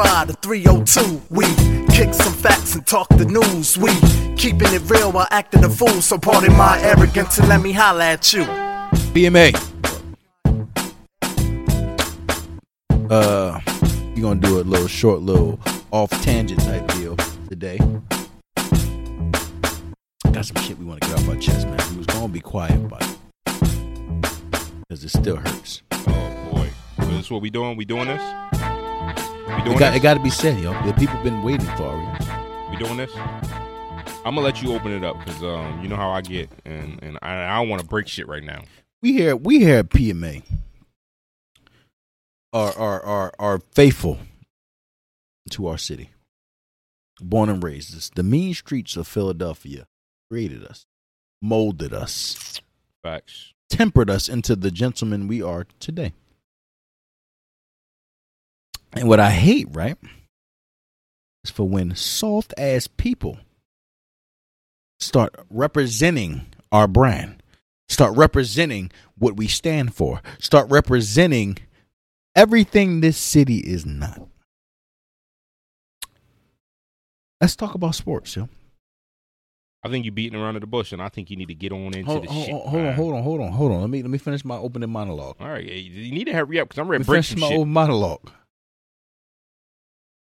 215 to 302. We kick some facts and talk the news. We keeping it real while acting a fool. So pardon my arrogance and let me holla at you. PMA. Uh, you gonna do a little short, little off tangent type deal today. Got some shit we want to get off our chest, man. We was gonna be quiet, but because it still hurts. Oh boy, so this is what we doing? We doing this? We doing It got, this? it got to be said, yo. The people been waiting for it. we doing this? I'm gonna let you open it up because um, you know how I get, and and I, I don't want to break shit right now. We here, we here at PMA are are are are faithful to our city. Born and raised us. The mean streets of Philadelphia created us, molded us, Facts. tempered us into the gentlemen we are today. And what I hate, right, is for when soft ass people start representing our brand, start representing what we stand for, start representing everything this city is not. Let's talk about sports, yo. I think you're beating around the bush, and I think you need to get on into Hold, the hold, shit. hold on, man. hold on, hold on, hold on. Let me let me finish my opening monologue. All right, you need to hurry up because I'm ready to break finish my shit. old monologue.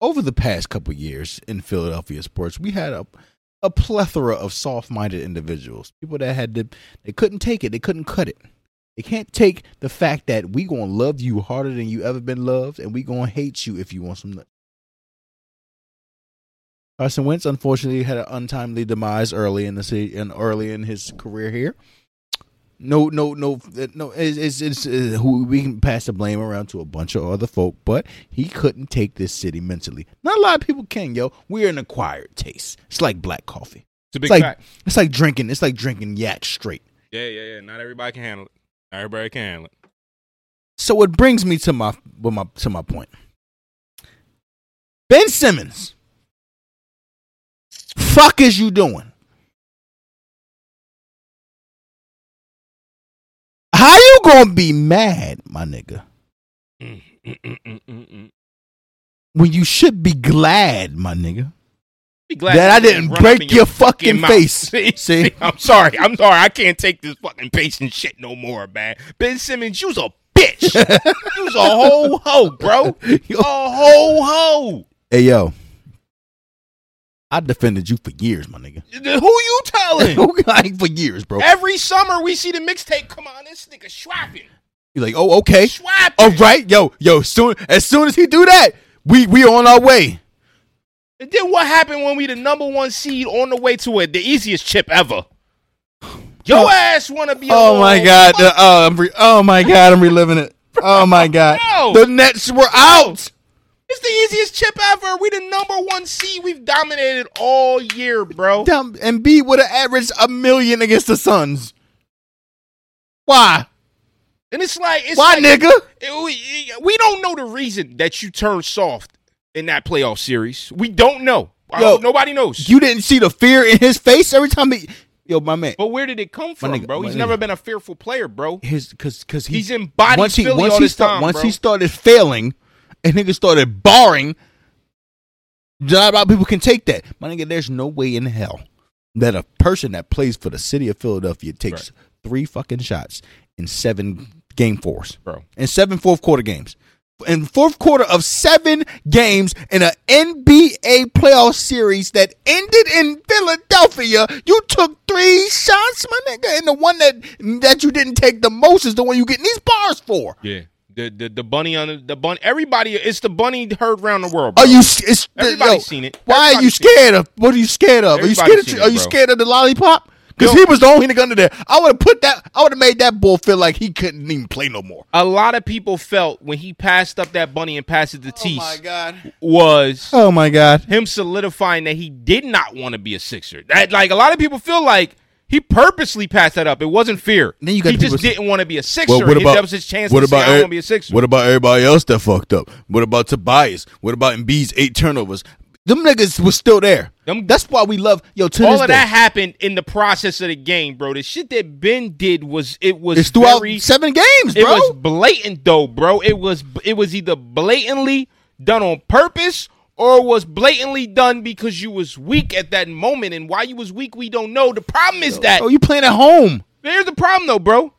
Over the past couple years in Philadelphia sports, we had a a plethora of soft-minded individuals, people that had to they couldn't take it, they couldn't cut it. They can't take the fact that we gonna love you harder than you ever been loved, and we gonna hate you if you want some. Carson Wentz unfortunately had an untimely demise early in the city and early in his career here. No, no, no, no. It's, it's, it's uh, who we can pass the blame around to a bunch of other folk, but he couldn't take this city mentally. Not a lot of people can, yo. We're an acquired taste. It's like black coffee. It's a big It's like fact. it's like drinking. It's like drinking yak straight. Yeah, yeah, yeah. Not everybody can handle it. Not everybody can handle it. So it brings me to my my to my point. Ben Simmons, fuck is you doing? How you gonna be mad, my nigga, Mm, mm, mm, when you should be glad, my nigga, Be glad that I didn't run up in break your fucking mouth. face. See, See? I'm sorry. I'm sorry. I can't take this fucking patient shit no more, man. Ben Simmons, you's a bitch. you's a whole hoe, bro. Yo. A whole hoe. Hey yo, I defended you for years, my nigga. Who you telling? like for years, bro. Every summer we see the mixtape come on. This nigga swapping. You're like, oh, okay. Swapping. All right, yo, yo. Soon as soon as he do that, we we on our way. And then what happened when we the number one seed on the way to it, the easiest chip ever? Your Oh. ass want to be? Oh my god. the- oh, I'm re- oh my god. I'm reliving it. Oh my god. The Nets were out. It's the easiest chip ever. We the number one seed. We've dominated all year, bro. And B would have averaged a million against the Suns. Why? And it's like, it's Why, like, nigga? it- we, we don't know the reason that you turned soft in that playoff series. We don't know. Yo, nobody knows. You didn't see the fear in his face every time he. Yo, my man. but where did it come from, nigga, bro? He's nigga. never been a fearful player, bro. His because because he, He's embodied once he Philly once all he this start- time, once bro. he started failing, and niggas started barring. Not about people can take that, my nigga. There's no way in hell that a person that plays for the city of Philadelphia takes three fucking shots in seven game fours, Bro. in seven fourth quarter games. In fourth quarter of seven games in an NBA playoff series that ended in Philadelphia, you took three shots, my nigga. And the one that that you didn't take the most is the one you getting these bars for. Yeah. The, the the bunny on the, the bunny everybody it's the bunny heard around the world. Bro. Are you? It's, Everybody's yo, seen it. Why are you Everybody's seen it. scared of? What are you scared of? Are you scared? Of, seen are you scared of the lollipop? Because he was the only nigga under there. I would have put that. I would have made that bull feel like he couldn't even play no more. A lot of people felt when he passed up that bunny and passed it to oh Tease god. was Oh my god. him solidifying that he did not want to be a Sixer. That like a lot of people feel like he purposely passed that up. It wasn't fear. Then you got he just people- didn't want to be a Sixer. Well, what about that was his chance what to say, about I want to be a Sixer. What about everybody else that fucked up? What about Tobias? What about Embiid's eight turnovers? Them niggas was still there. Them- That's why we love yo. All of day, that happened in the process of the game, bro. The shit that Ben did was it was it's throughout very, seven games, It bro. was blatant though, bro. It was it was either blatantly done on purpose or was blatantly done because you was weak at that moment and why you was weak we don't know. The problem is that Oh, you playing at home. here's the problem though, bro.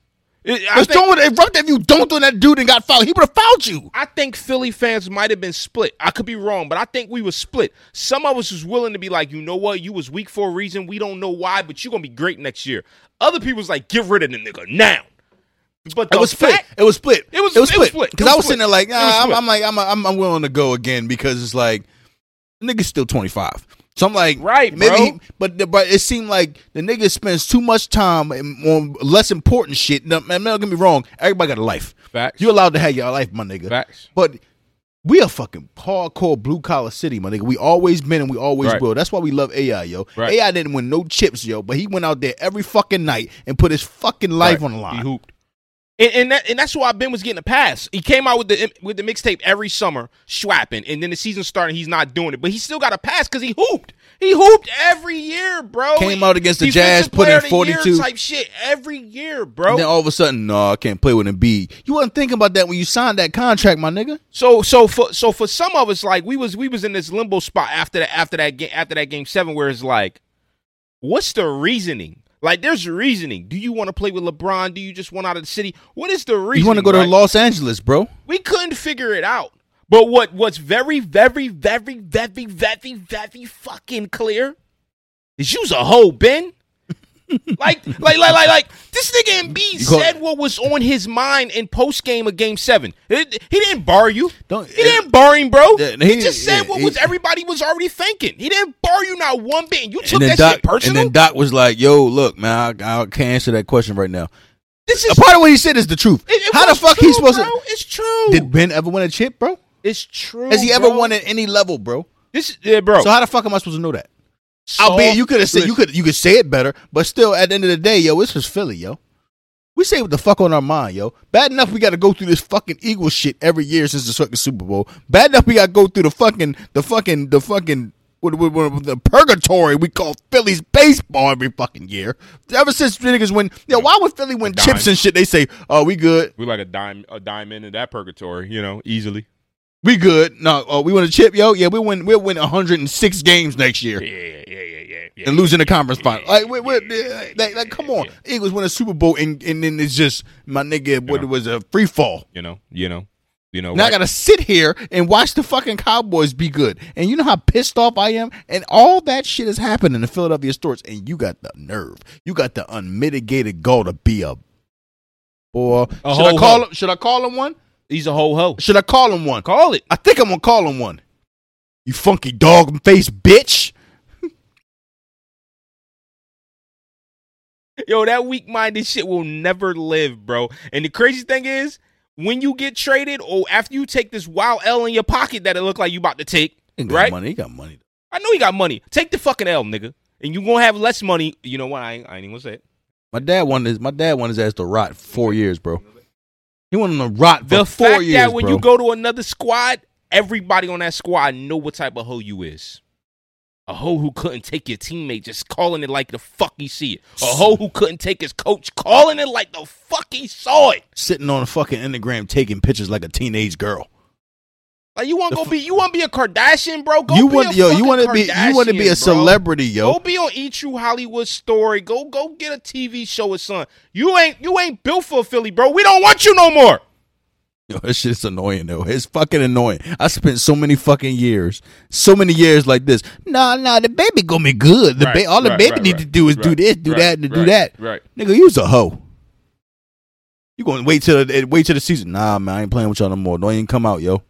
It- I Let's think- do it. If you don't do that dude and got fouled, he would have fouled you. I think Philly fans might have been split. I could be wrong, but I think we were split. Some of us was willing to be like, you know what, you was weak for a reason. We don't know why, but you're gonna be great next year. Other people was like, get rid of the nigga now. But It was split. fact- It was split. It was- it was split. Because I was split. sitting there like, nah, I'm. I'm like, I'm, I'm, I'm willing to go again because it's like, nigga's still 25. So I'm like, Right, maybe, bro. he- but but it seemed like the nigga spends too much time on less important shit. Now, man, don't get me wrong. Everybody got a life. Facts. You allowed to have your life, my nigga. Facts. But we a fucking hardcore blue collar city, my nigga. We always been and we always Right. will. That's why we love AI, yo. Right. AI didn't win no chips, yo, but he went out there every fucking night and put his fucking life Right. on the line. He hooped. And, and, that, and that's why Ben was getting a pass. He came out with the with the mixtape every summer, swapping, and then the season started. He's not doing it, but he still got a pass because he hooped. He hooped every year, bro. Came out against the Jazz, put in year 42. type shit every year, bro. And then all of a sudden, no, I can't play with Embiid. You wasn't thinking about that when you signed that contract, my nigga. So so for so for some of us, like we was we was in this limbo spot after that after that game after that game seven, where it's like, what's the reasoning? Like, there's reasoning. Do you want to play with LeBron? Do you just want out of the city? What is the reason? You want to go to Los Angeles, bro? We couldn't figure it out. But what what's very, very, very, very, very, very fucking clear is you's a hoe, Ben. Like, like, like, like, like, this nigga Embiid said what was on his mind in post game of Game Seven. It- he didn't bar you. Don't- he didn't bar him, bro. He, he- just said yeah, what he- was everybody was already thinking. He didn't bar you not one bit. And you took and that Doc, shit personal. and then Doc was like, "Yo, look, man, I, I can't answer that question right now." this A is part of what he said is the truth. it- it How the fuck true, he supposed bro. to? It's true. Did Ben ever win a chip, bro? it's true. Has he ever bro. won at any level, bro? This, yeah, bro. So how the fuck am I supposed to know that? Soft- Albeit you could have said you could you could say it better, but still at the end of the day, yo, it's just Philly, yo. We say what the fuck on our mind, yo. Bad enough we got to go through this fucking Eagle shit every year since the fucking Super Bowl. Bad enough we got to go through the fucking the fucking the fucking what, what, what, the purgatory we call Philly's baseball every fucking year. Ever since the niggas win, yo, why would Philly win chips and shit? They say, oh, we good, We like a dime, a dime in that purgatory, you know, easily. We good. No, oh, we win a chip, yo. Yeah, we win. We'll win 106 games next year. Yeah, yeah, yeah, yeah, yeah. yeah. and losing the conference final. Like, wait, wait, like, like, come on, Eagles win a Super Bowl, and, and then it's just my nigga. What Yeah. it was a free fall. you know, you know, you know. Now I gotta sit here and watch the fucking Cowboys be good. And you know how pissed off I am. And all that shit has happened in the Philadelphia stores, and you got the nerve, you got the unmitigated gall to be a boy. A should I call him? Should I call him one? He's a whole hoe. Should I call him one? Call it. I think I'm gonna call him one. You funky dog face bitch. Yo, that weak minded shit will never live, bro. And the crazy thing is, when you get traded or after you take this wild L in your pocket that it look like you about to take, He got right? money. He got money. I know he got money. Take the fucking L, nigga. And you gonna have less money. You know what? I ain't, I ain't even gonna say it. My dad wanted his, my dad wanted his ass to rot four years, bro. He wanted him to rot for The four fact years, that when bro. you go to another squad, everybody on that squad know what type of hoe you is. A hoe who couldn't take your teammate, just calling it like the fuck he see it. A hoe who couldn't take his coach, calling it like the fuck he saw it. sitting on a fucking Instagram taking pictures like a teenage girl. Like you want to go be, you want to be a Kardashian, bro? Go you want yo, you want to be you want to be a bro. celebrity, yo. Go be on E True Hollywood Story. Go go get a TV show or something. You ain't you ain't built for Philly, bro. We don't want you no more. Yo, that shit's annoying though. It's fucking annoying. I spent so many fucking years, so many years like this. Nah, nah, the baby gonna be good. The Right, ba- all the right, baby right, need to do is do this, do that, and do that. Right. Nigga, you's a hoe. You gonna wait till the, wait till the season? Nah, man, I ain't playing with y'all no more. Don't even come out, yo.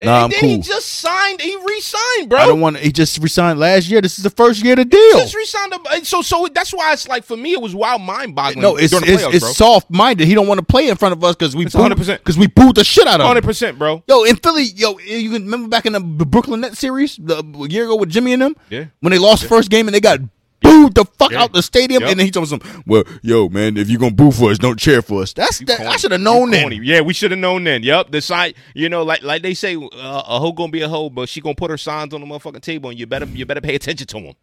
And Nah, I'm then he just signed. He re-signed, bro. I don't want. He just resigned last year. This is the first year of the deal. just re-signed. So so that's why it's like for me it was wild mind-boggling. No, it's it's, playoffs, it's soft minded. He don't want to play in front of us because we 100%. because we booed the shit out of him. Hundred percent, bro. Yo, in Philly, yo, you can remember back in the Brooklyn Nets series the a year ago with Jimmy and them Yeah. when they lost the first game and they got booed the fuck Yeah. out the stadium, Yep. and then he told something. Well, yo, man, if you're gonna boo for us, don't cheer for us. That's that. I should have known corny. that. Yeah, we should have known then. Yep. The sign, you know, like like they say, uh, a hoe gonna be a hoe, but she gonna put her signs on the motherfucking table, and you better you better pay attention to him.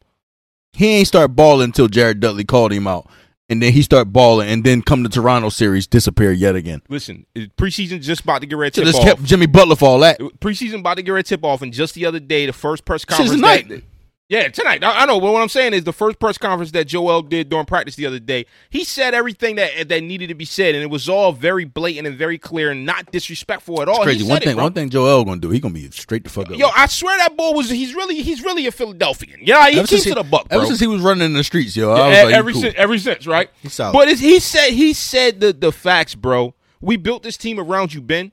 He ain't start balling until Jared Dudley called him out. and then he start balling, and then come to Toronto series disappear yet again. Listen, preseason just about to get ready off. kept Jimmy Butler for all that. preseason about to get ready tip off, and just the other day, the first press conference. that- yeah, tonight. I, I know, but what I'm saying is the first press conference that Joel did during practice the other day, he said everything that that needed to be said, and it was all very blatant and very clear and not disrespectful at all. Crazy. He One thing, it, one thing Joel gonna do, he gonna be straight the fuck up. Yo, I swear that boy was he's really he's really a Philadelphian. Yeah, he Ever keeps it a buck, bro. Ever since he was running in the streets, yo, I Yeah, was like, ever cool. since, ever since, right? He's solid. But he said he said the the facts, bro. We built this team around you, Ben.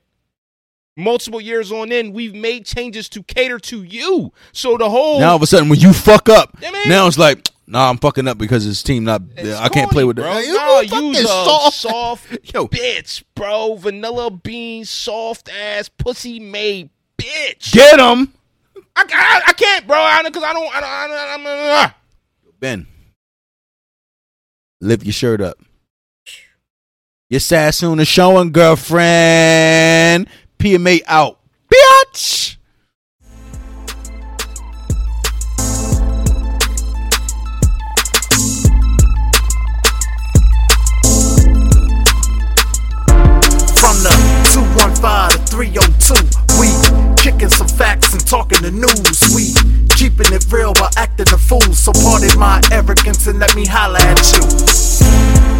Multiple years on in, we've made changes to cater to you. So the whole now all of a sudden, when you fuck up, Yeah, man. now it's like, nah, I'm fucking up because his team not. It's I can't play corny, with bro. it. No, fucking you's a soft. soft, Yo. bitch, bro. Vanilla bean, soft ass, pussy made bitch. Get him, I, I, I can't, bro, because I don't. I don't. I don't I'm, uh, Ben. Lift your shirt up. Your Sassoon is showing, girlfriend. PMA out, bitch. From the 215 to 302, we kicking some facts and talking the news. We keeping it real while acting a fool. So pardon my arrogance and let me holla at you.